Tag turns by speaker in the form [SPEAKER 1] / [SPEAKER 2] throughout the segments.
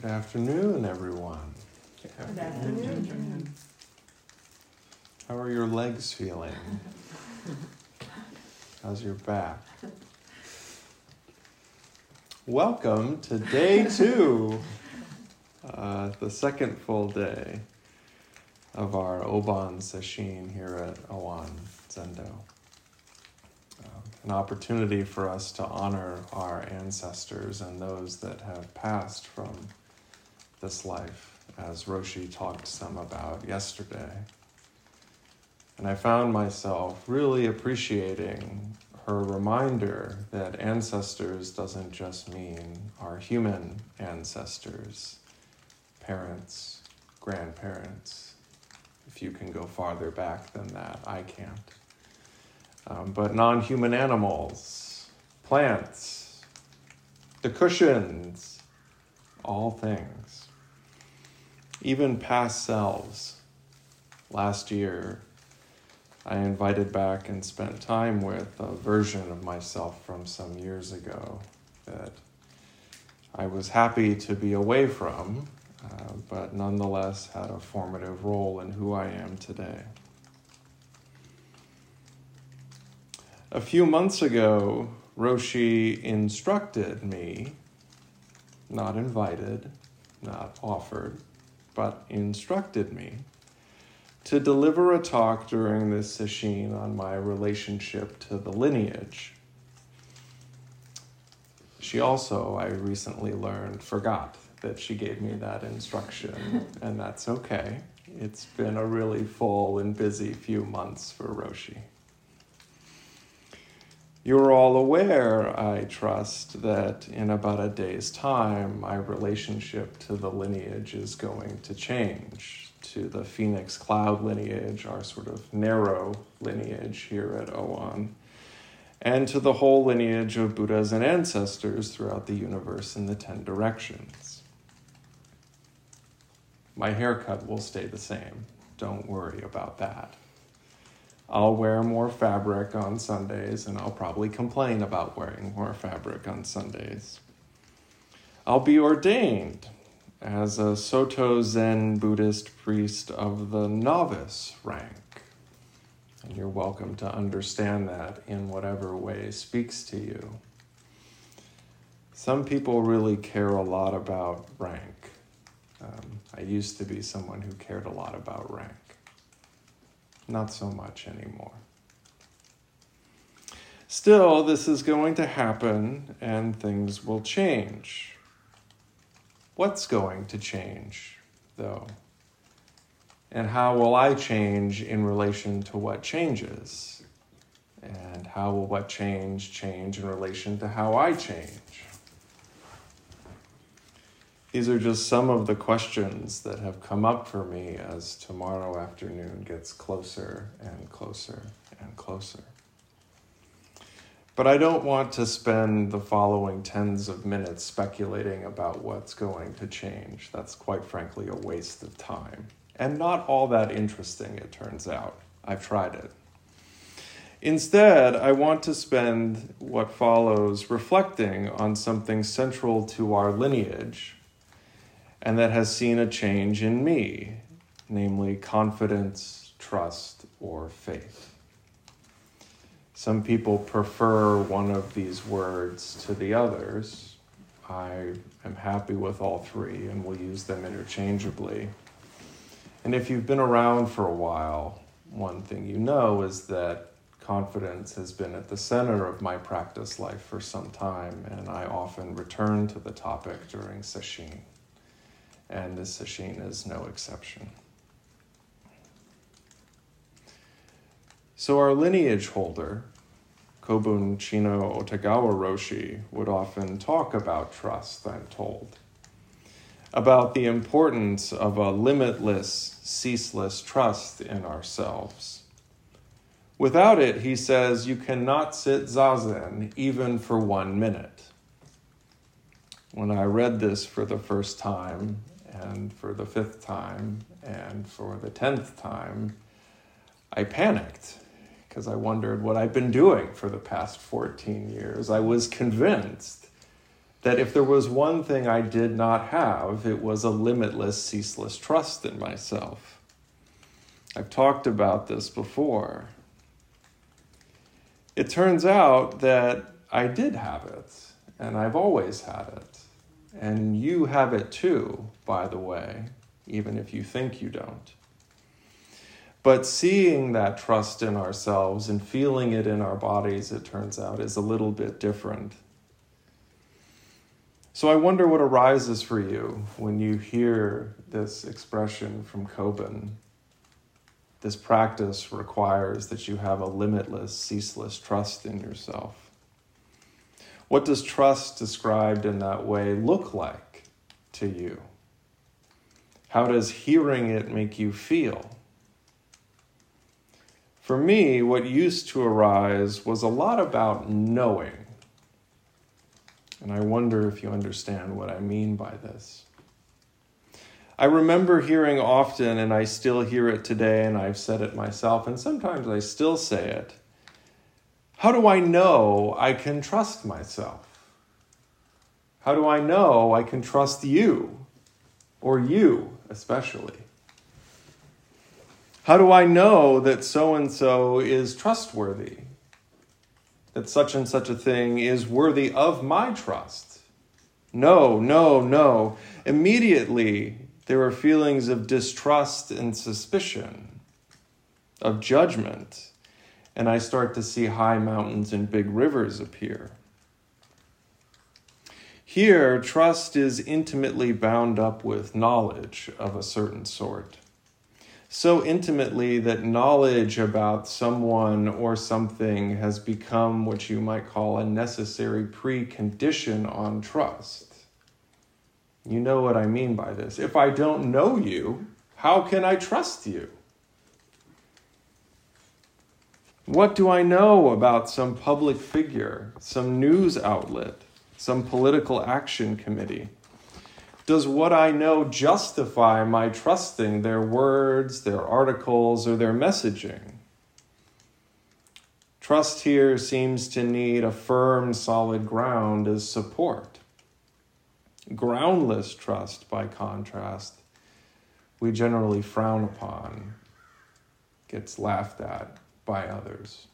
[SPEAKER 1] Good afternoon, everyone.
[SPEAKER 2] Good afternoon.
[SPEAKER 1] How are your legs feeling? How's your back? Welcome to day two, uh, the second full day of our O-Bon Sesshin here at O-An Zendo. Uh, an opportunity for us to honor our ancestors and those that have passed from this life, as Roshi talked some about yesterday. And I found myself really appreciating her reminder that ancestors doesn't just mean our human ancestors, parents, grandparents. If you can go farther back than that, I can't. Um, but non human animals, plants, the cushions, all things even past selves. Last year, I invited back and spent time with a version of myself from some years ago that I was happy to be away from, uh, but nonetheless had a formative role in who I am today. A few months ago, Roshi instructed me, not invited, not offered, but instructed me to deliver a talk during this session on my relationship to the lineage. She also, I recently learned, forgot that she gave me that instruction, and that's okay. It's been a really full and busy few months for Roshi. You're all aware, I trust, that in about a day's time, my relationship to the lineage is going to change to the Phoenix Cloud lineage, our sort of narrow lineage here at O-An, and to the whole lineage of Buddhas and ancestors throughout the universe in the ten directions. My haircut will stay the same. Don't worry about that. I'll wear more fabric on Sundays, and I'll probably complain about wearing more fabric on Sundays. I'll be ordained as a Soto Zen Buddhist priest of the novice rank. And you're welcome to understand that in whatever way speaks to you. Some people really care a lot about rank. Um, I used to be someone who cared a lot about rank. Not so much anymore. Still, this is going to happen and things will change. What's going to change, though? And how will I change in relation to what changes? And how will what change change in relation to how I change? These are just some of the questions that have come up for me as tomorrow afternoon gets closer and closer and closer. But I don't want to spend the following tens of minutes speculating about what's going to change. That's quite frankly a waste of time. And not all that interesting, it turns out. I've tried it. Instead, I want to spend what follows reflecting on something central to our lineage and that has seen a change in me, namely confidence, trust, or faith. Some people prefer one of these words to the others. I am happy with all three and will use them interchangeably. And if you've been around for a while, one thing you know is that confidence has been at the center of my practice life for some time, and I often return to the topic during sesshin and this sesshin is no exception. So, our lineage holder, Kobun Chino Otogawa Roshi, would often talk about trust, I'm told, about the importance of a limitless, ceaseless trust in ourselves. Without it, he says, you cannot sit zazen even for one minute. When I read this for the first time, and for the fifth time, and for the tenth time, I panicked because I wondered what I'd been doing for the past 14 years. I was convinced that if there was one thing I did not have, it was a limitless, ceaseless trust in myself. I've talked about this before. It turns out that I did have it, and I've always had it. And you have it too, by the way, even if you think you don't. But seeing that trust in ourselves and feeling it in our bodies, it turns out, is a little bit different. So I wonder what arises for you when you hear this expression from Kobun. This practice requires that you have a limitless, ceaseless trust in yourself. What does trust described in that way look like to you? How does hearing it make you feel? For me, what used to arise was a lot about knowing. And I wonder if you understand what I mean by this. I remember hearing often, and I still hear it today, and I've said it myself, and sometimes I still say it. How do I know I can trust myself? How do I know I can trust you, or you especially? How do I know that so and so is trustworthy? That such and such a thing is worthy of my trust? No, no, no. Immediately, there are feelings of distrust and suspicion, of judgment, and I start to see high mountains and big rivers appear. Here, trust is intimately bound up with knowledge of a certain sort so intimately that knowledge about someone or something has become what you might call a necessary precondition on trust. You know what I mean by this. If I don't know you, how can I trust you? What do I know about some public figure, some news outlet, some political action committee? Does what I know justify my trusting their words, their articles, or their messaging? Trust here seems to need a firm, solid ground as support. Groundless trust, by contrast, we generally frown upon, gets laughed at by others.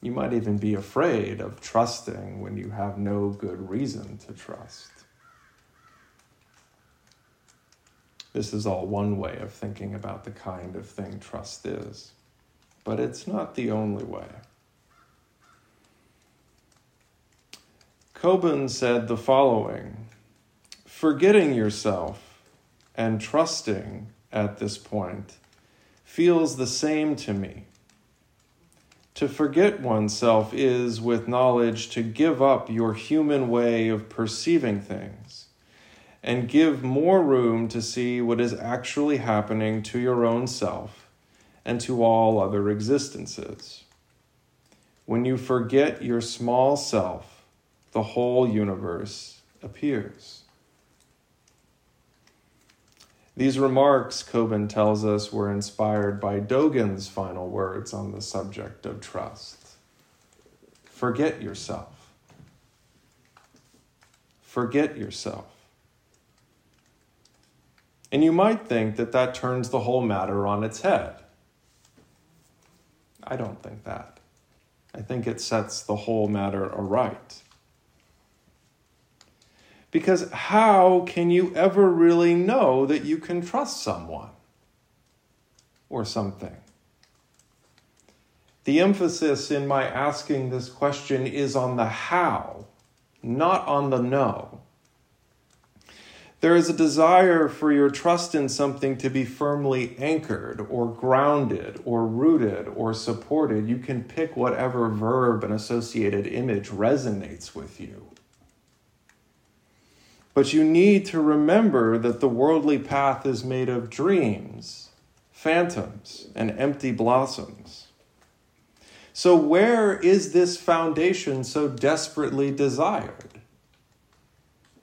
[SPEAKER 1] You might even be afraid of trusting when you have no good reason to trust. This is all one way of thinking about the kind of thing trust is, but it's not the only way. Kobun said the following Forgetting yourself and trusting at this point feels the same to me. To forget oneself is, with knowledge, to give up your human way of perceiving things and give more room to see what is actually happening to your own self and to all other existences. When you forget your small self, the whole universe appears. These remarks, Kobun tells us, were inspired by Dogen's final words on the subject of trust. Forget yourself. Forget yourself. And you might think that that turns the whole matter on its head. I don't think that. I think it sets the whole matter aright. Because how can you ever really know that you can trust someone or something? The emphasis in my asking this question is on the how, not on the no. There is a desire for your trust in something to be firmly anchored or grounded or rooted or supported. You can pick whatever verb and associated image resonates with you. But you need to remember that the worldly path is made of dreams, phantoms, and empty blossoms. So, where is this foundation so desperately desired?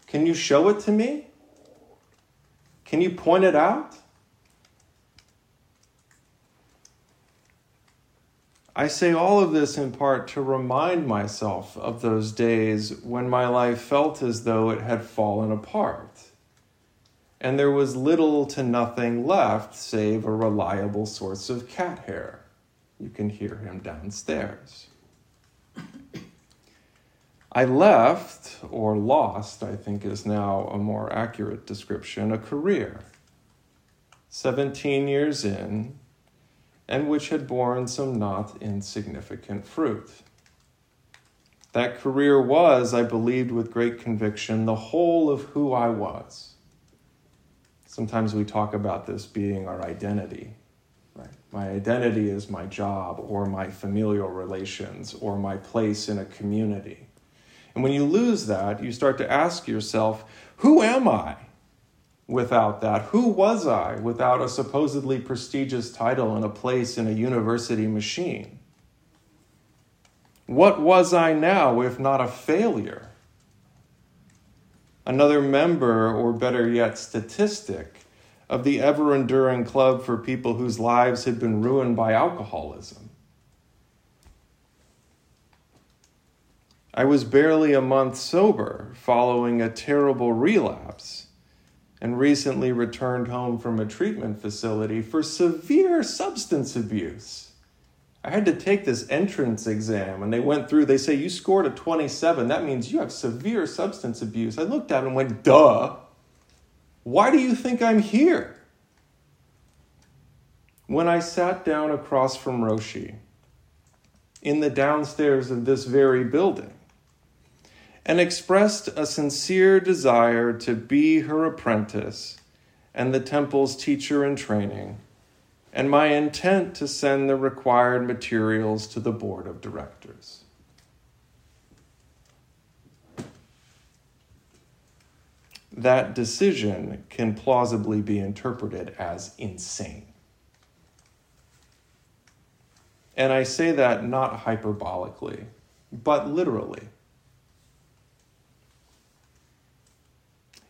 [SPEAKER 1] Can you show it to me? Can you point it out? I say all of this in part to remind myself of those days when my life felt as though it had fallen apart, and there was little to nothing left save a reliable source of cat hair. You can hear him downstairs. I left, or lost, I think is now a more accurate description, a career. 17 years in, and which had borne some not insignificant fruit. That career was, I believed with great conviction, the whole of who I was. Sometimes we talk about this being our identity. Right? My identity is my job or my familial relations or my place in a community. And when you lose that, you start to ask yourself, who am I? Without that? Who was I without a supposedly prestigious title and a place in a university machine? What was I now if not a failure? Another member, or better yet, statistic, of the ever enduring club for people whose lives had been ruined by alcoholism. I was barely a month sober following a terrible relapse and recently returned home from a treatment facility for severe substance abuse. I had to take this entrance exam, and they went through. They say, You scored a 27. That means you have severe substance abuse. I looked at it and went, Duh. Why do you think I'm here? When I sat down across from Roshi in the downstairs of this very building, and expressed a sincere desire to be her apprentice and the temple's teacher in training, and my intent to send the required materials to the board of directors. That decision can plausibly be interpreted as insane. And I say that not hyperbolically, but literally.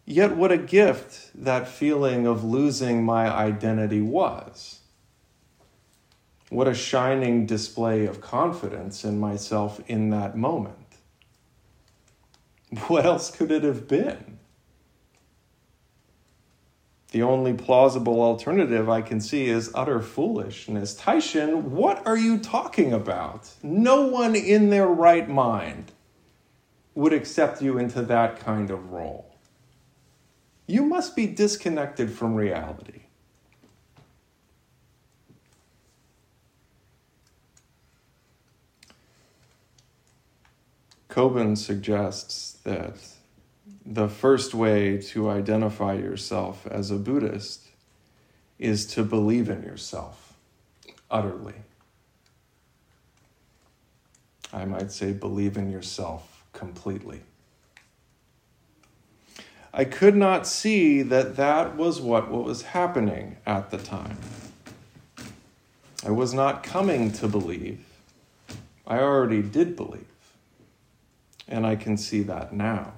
[SPEAKER 1] Yet, what a gift that feeling of losing my identity was. What a shining display of confidence in myself in that moment. What else could it have been? The only plausible alternative I can see is utter foolishness. Taishin, what are you talking about? No one in their right mind would accept you into that kind of role you must be disconnected from reality. Kobun suggests that the first way to identify yourself as a Buddhist is to believe in yourself utterly. I might say, believe in yourself completely. I could not see that that was what, what was happening at the time. I was not coming to believe. I already did believe. And I can see that now.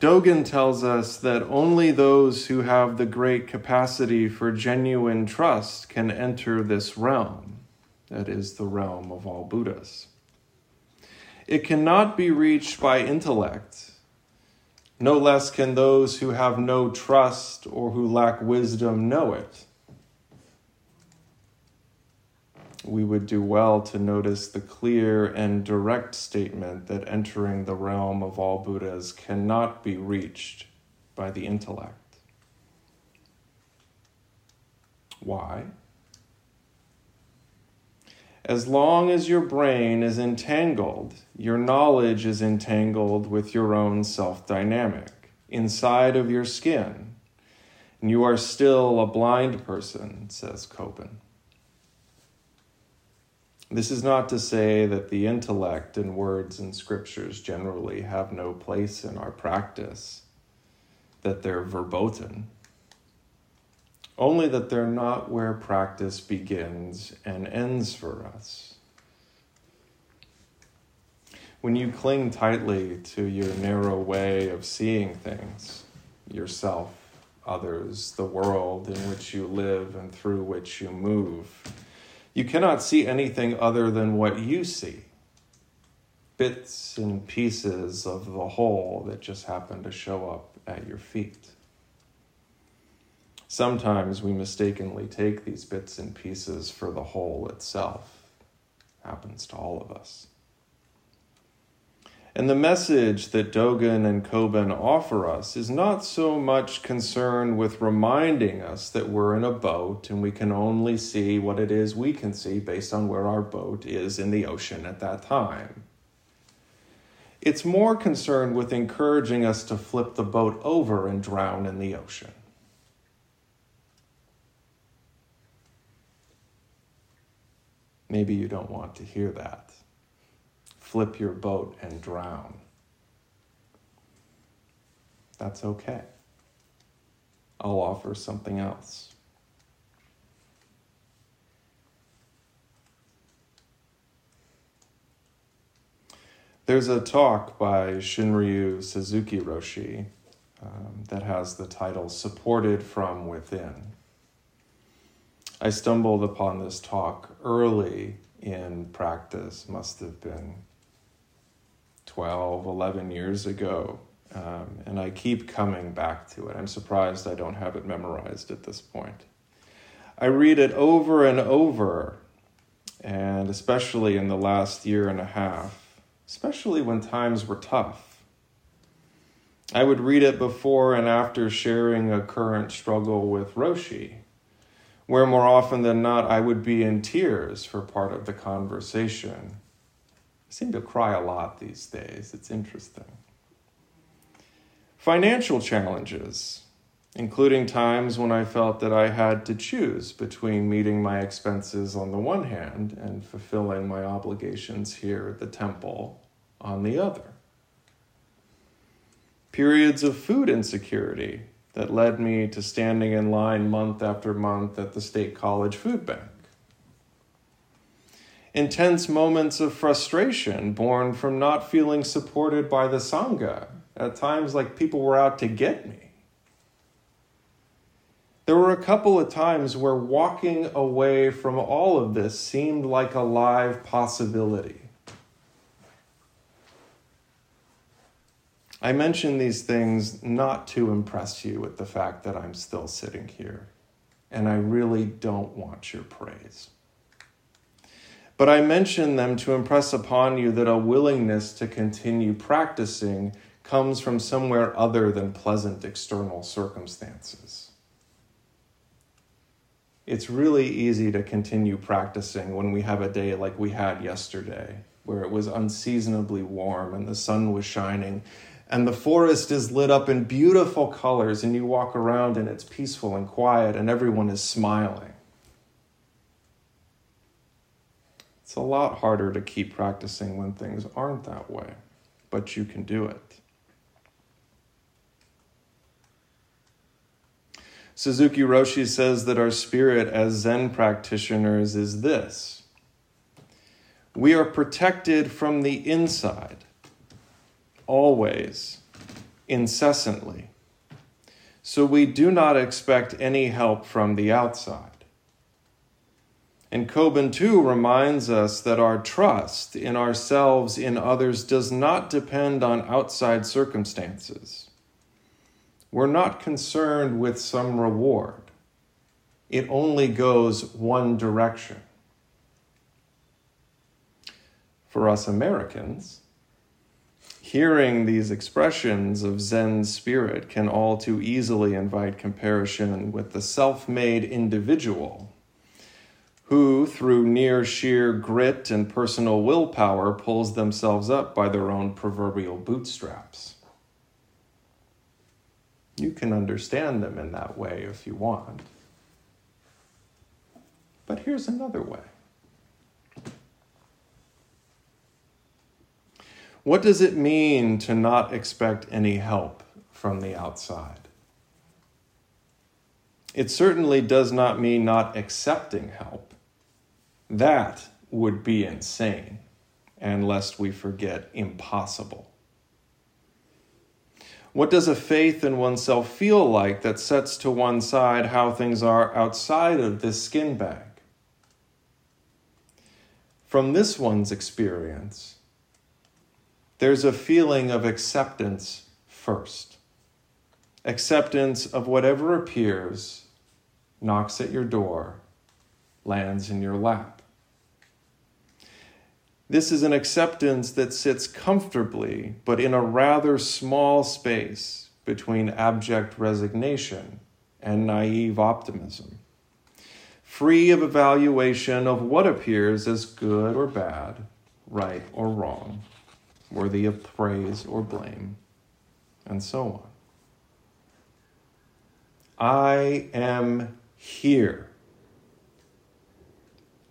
[SPEAKER 1] Dogen tells us that only those who have the great capacity for genuine trust can enter this realm, that is, the realm of all Buddhas. It cannot be reached by intellect. No less can those who have no trust or who lack wisdom know it. We would do well to notice the clear and direct statement that entering the realm of all Buddhas cannot be reached by the intellect. Why? As long as your brain is entangled, your knowledge is entangled with your own self dynamic inside of your skin. And you are still a blind person, says Kobun. This is not to say that the intellect and words and scriptures generally have no place in our practice, that they're verboten only that they're not where practice begins and ends for us. When you cling tightly to your narrow way of seeing things, yourself, others, the world in which you live and through which you move. You cannot see anything other than what you see bits and pieces of the whole that just happen to show up at your feet. Sometimes we mistakenly take these bits and pieces for the whole itself. Happens to all of us. And the message that Dogen and Kobun offer us is not so much concerned with reminding us that we're in a boat and we can only see what it is we can see based on where our boat is in the ocean at that time. It's more concerned with encouraging us to flip the boat over and drown in the ocean. Maybe you don't want to hear that flip your boat and drown. That's okay. I'll offer something else. There's a talk by Shunryu Suzuki Roshi um, that has the title Supported from Within. I stumbled upon this talk early in practice, must have been 12, 11 years ago. Um, and I keep coming back to it. I'm surprised I don't have it memorized at this point. I read it over and over, and especially in the last year and a half, especially when times were tough. I would read it before and after sharing a current struggle with Roshi, where more often than not I would be in tears for part of the conversation I seem to cry a lot these days. It's interesting. Financial challenges, including times when I felt that I had to choose between meeting my expenses on the one hand and fulfilling my obligations here at the temple on the other. Periods of food insecurity that led me to standing in line month after month at the State College Food Bank intense moments of frustration born from not feeling supported by the Sangha. At times, like people were out to get me. There were a couple of times where walking away from all of this seemed like a live possibility. I mention these things not to impress you with the fact that I'm still sitting here, and I really don't want your praise. But I mention them to impress upon you that a willingness to continue practicing comes from somewhere other than pleasant external circumstances. It's really easy to continue practicing when we have a day like we had yesterday, where it was unseasonably warm and the sun was shining and the forest is lit up in beautiful colors, and you walk around and it's peaceful and quiet, and everyone is smiling. It's a lot harder to keep practicing when things aren't that way, but you can do it. Suzuki Roshi says that our spirit as Zen practitioners is this we are protected from the inside, always, incessantly. So we do not expect any help from the outside. And Kobun too reminds us that our trust in ourselves, in others, does not depend on outside circumstances. We're not concerned with some reward, it only goes one direction. For us Americans, hearing these expressions of Zen spirit can all too easily invite comparison with the self made individual who, through near sheer grit and personal willpower, pulls themselves up by their own proverbial bootstraps. You can understand them in that way if you want. But here's another way. What does it mean to not expect any help from the outside? It certainly does not mean not accepting help. That would be insane, and lest we forget, impossible. What does a faith in oneself feel like that sets to one side how things are outside of this skin bag? From this one's experience, there's a feeling of acceptance first. Acceptance of whatever appears, knocks at your door, lands in your lap. This is an acceptance that sits comfortably, but in a rather small space between abject resignation and naive optimism. Free of evaluation of what appears as good or bad, right or wrong, worthy of praise or blame, and so on. I am here.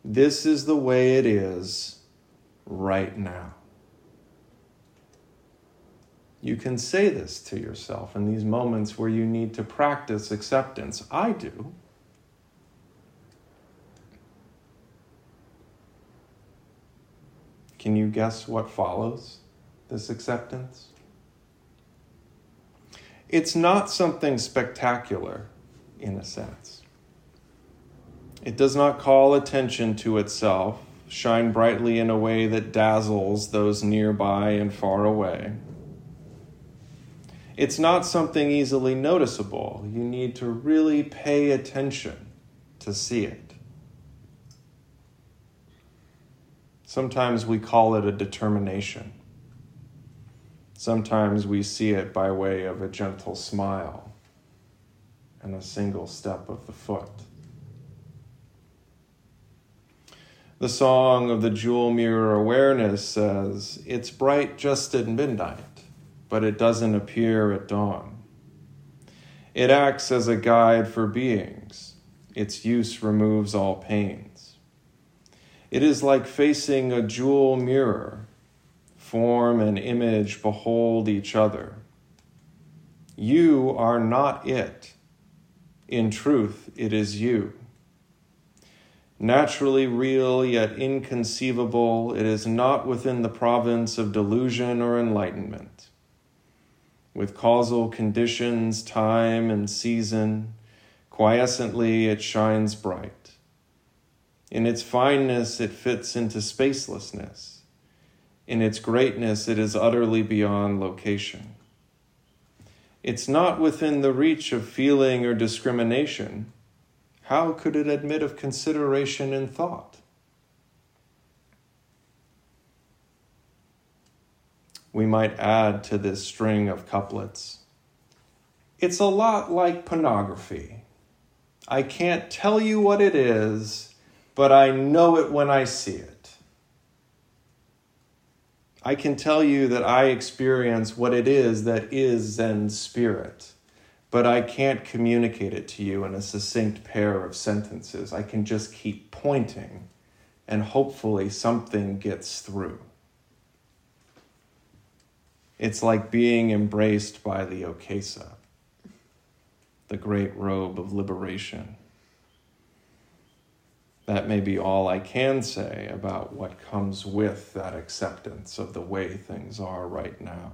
[SPEAKER 1] This is the way it is right now. You can say this to yourself in these moments where you need to practice acceptance. I do. Can you guess what follows this acceptance? It's not something spectacular, in a sense. It does not call attention to itself shine brightly in a way that dazzles those nearby and far away. It's not something easily noticeable. You need to really pay attention to see it. Sometimes we call it a determination. Sometimes we see it by way of a gentle smile and a single step of the foot. The song of the jewel mirror awareness says, It's bright just at midnight, but it doesn't appear at dawn. It acts as a guide for beings, its use removes all pains. It is like facing a jewel mirror. Form and image behold each other. You are not it. In truth, it is you naturally real yet inconceivable, it is not within the province of delusion or enlightenment. With causal conditions, time, and season, quiescently it shines bright. In its fineness, it fits into spacelessness. In its greatness, it is utterly beyond location. It's not within the reach of feeling or discrimination how could it admit of consideration and thought? We might add to this string of couplets. It's a lot like pornography. I can't tell you what it is, but I know it when I see it. I can tell you that I experience what it is that is Zen spirit but I can't communicate it to you in a succinct pair of sentences. I can just keep pointing, and hopefully something gets through. It's like being embraced by the Okesa, the great robe of liberation. That may be all I can say about what comes with that acceptance of the way things are right now.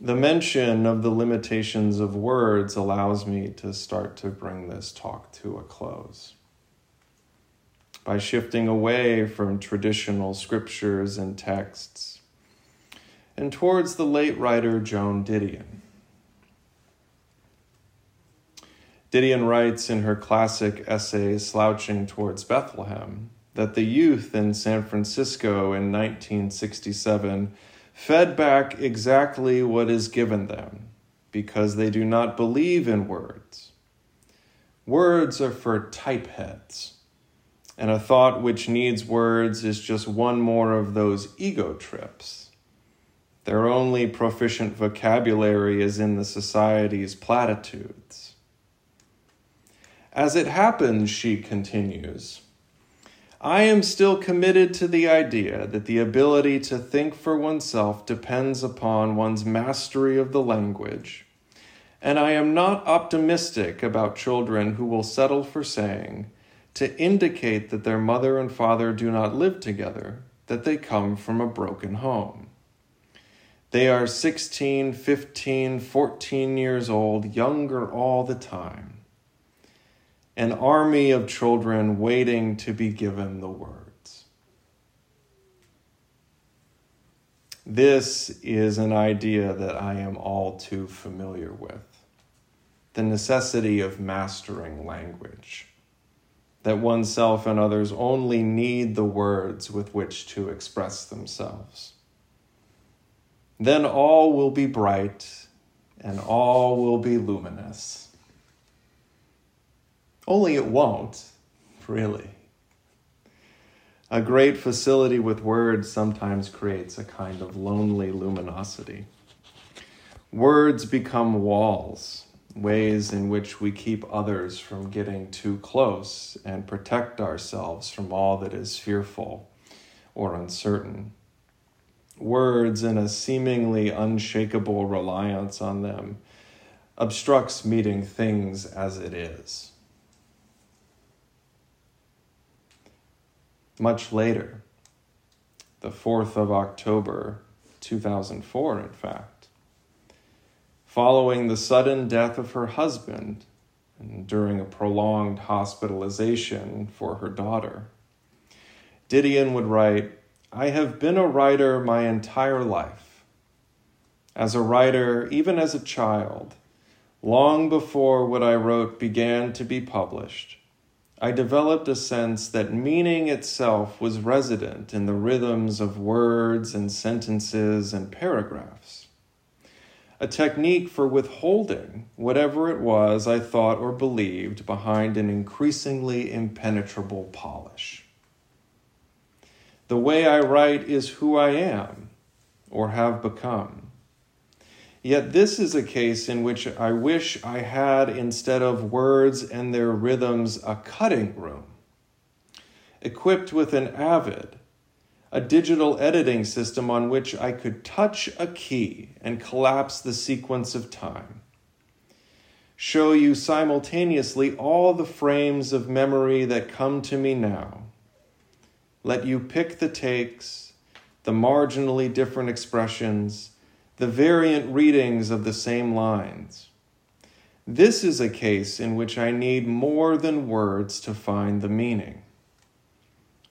[SPEAKER 1] the mention of the limitations of words allows me to start to bring this talk to a close. By shifting away from traditional scriptures and texts and towards the late writer Joan Didion. Didion writes in her classic essay, Slouching Towards Bethlehem, that the youth in San Francisco in 1967 fed back exactly what is given them because they do not believe in words. Words are for typeheads, and a thought which needs words is just one more of those ego trips. Their only proficient vocabulary is in the society's platitudes. As it happens, she continues, I am still committed to the idea that the ability to think for oneself depends upon one's mastery of the language, and I am not optimistic about children who will settle for saying, to indicate that their mother and father do not live together, that they come from a broken home. They are 16, 15, 14 years old, younger all the time. An army of children waiting to be given the words. This is an idea that I am all too familiar with the necessity of mastering language, that oneself and others only need the words with which to express themselves. Then all will be bright and all will be luminous. Only it won't, really. A great facility with words sometimes creates a kind of lonely luminosity. Words become walls, ways in which we keep others from getting too close and protect ourselves from all that is fearful or uncertain words and a seemingly unshakable reliance on them obstructs meeting things as it is. Much later, the 4th of October 2004, in fact, following the sudden death of her husband and during a prolonged hospitalization for her daughter, Didion would write, I have been a writer my entire life. As a writer, even as a child, long before what I wrote began to be published, I developed a sense that meaning itself was resident in the rhythms of words and sentences and paragraphs. A technique for withholding whatever it was I thought or believed behind an increasingly impenetrable polish. The way I write is who I am or have become. Yet this is a case in which I wish I had, instead of words and their rhythms, a cutting room, equipped with an Avid, a digital editing system on which I could touch a key and collapse the sequence of time. Show you simultaneously all the frames of memory that come to me now let you pick the takes, the marginally different expressions, the variant readings of the same lines. This is a case in which I need more than words to find the meaning.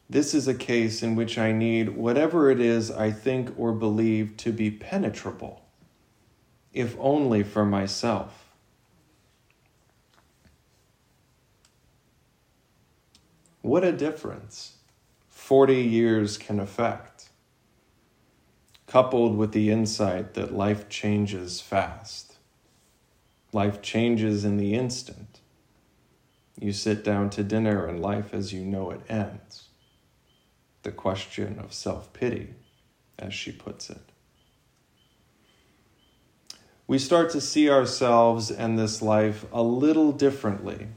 [SPEAKER 1] This is a case in which I need whatever it is I think or believe to be penetrable, if only for myself. What a difference! 40 years can affect, coupled with the insight that life changes fast. Life changes in the instant. You sit down to dinner and life as you know it ends. The question of self pity, as she puts it. We start to see ourselves and this life a little differently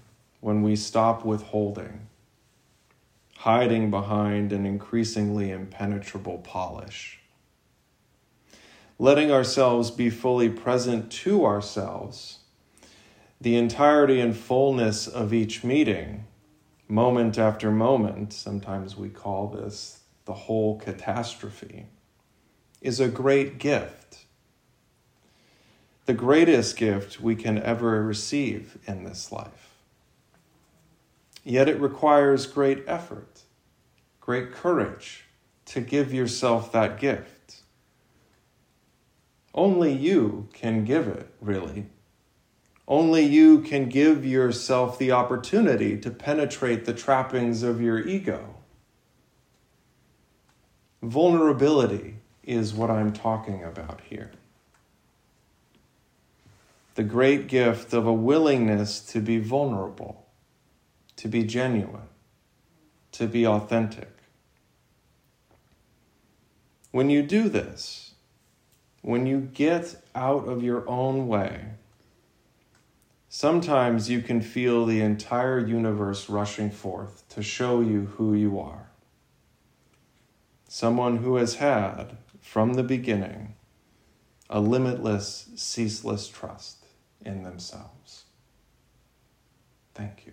[SPEAKER 1] when we stop withholding hiding behind an increasingly impenetrable polish. Letting ourselves be fully present to ourselves, the entirety and fullness of each meeting, moment after moment, sometimes we call this the whole catastrophe, is a great gift. The greatest gift we can ever receive in this life. Yet it requires great effort, great courage to give yourself that gift. Only you can give it, really. Only you can give yourself the opportunity to penetrate the trappings of your ego. Vulnerability is what I'm talking about here. The great gift of a willingness to be vulnerable to be genuine, to be authentic. When you do this, when you get out of your own way, sometimes you can feel the entire universe rushing forth to show you who you are. Someone who has had, from the beginning, a limitless, ceaseless trust in themselves. Thank you.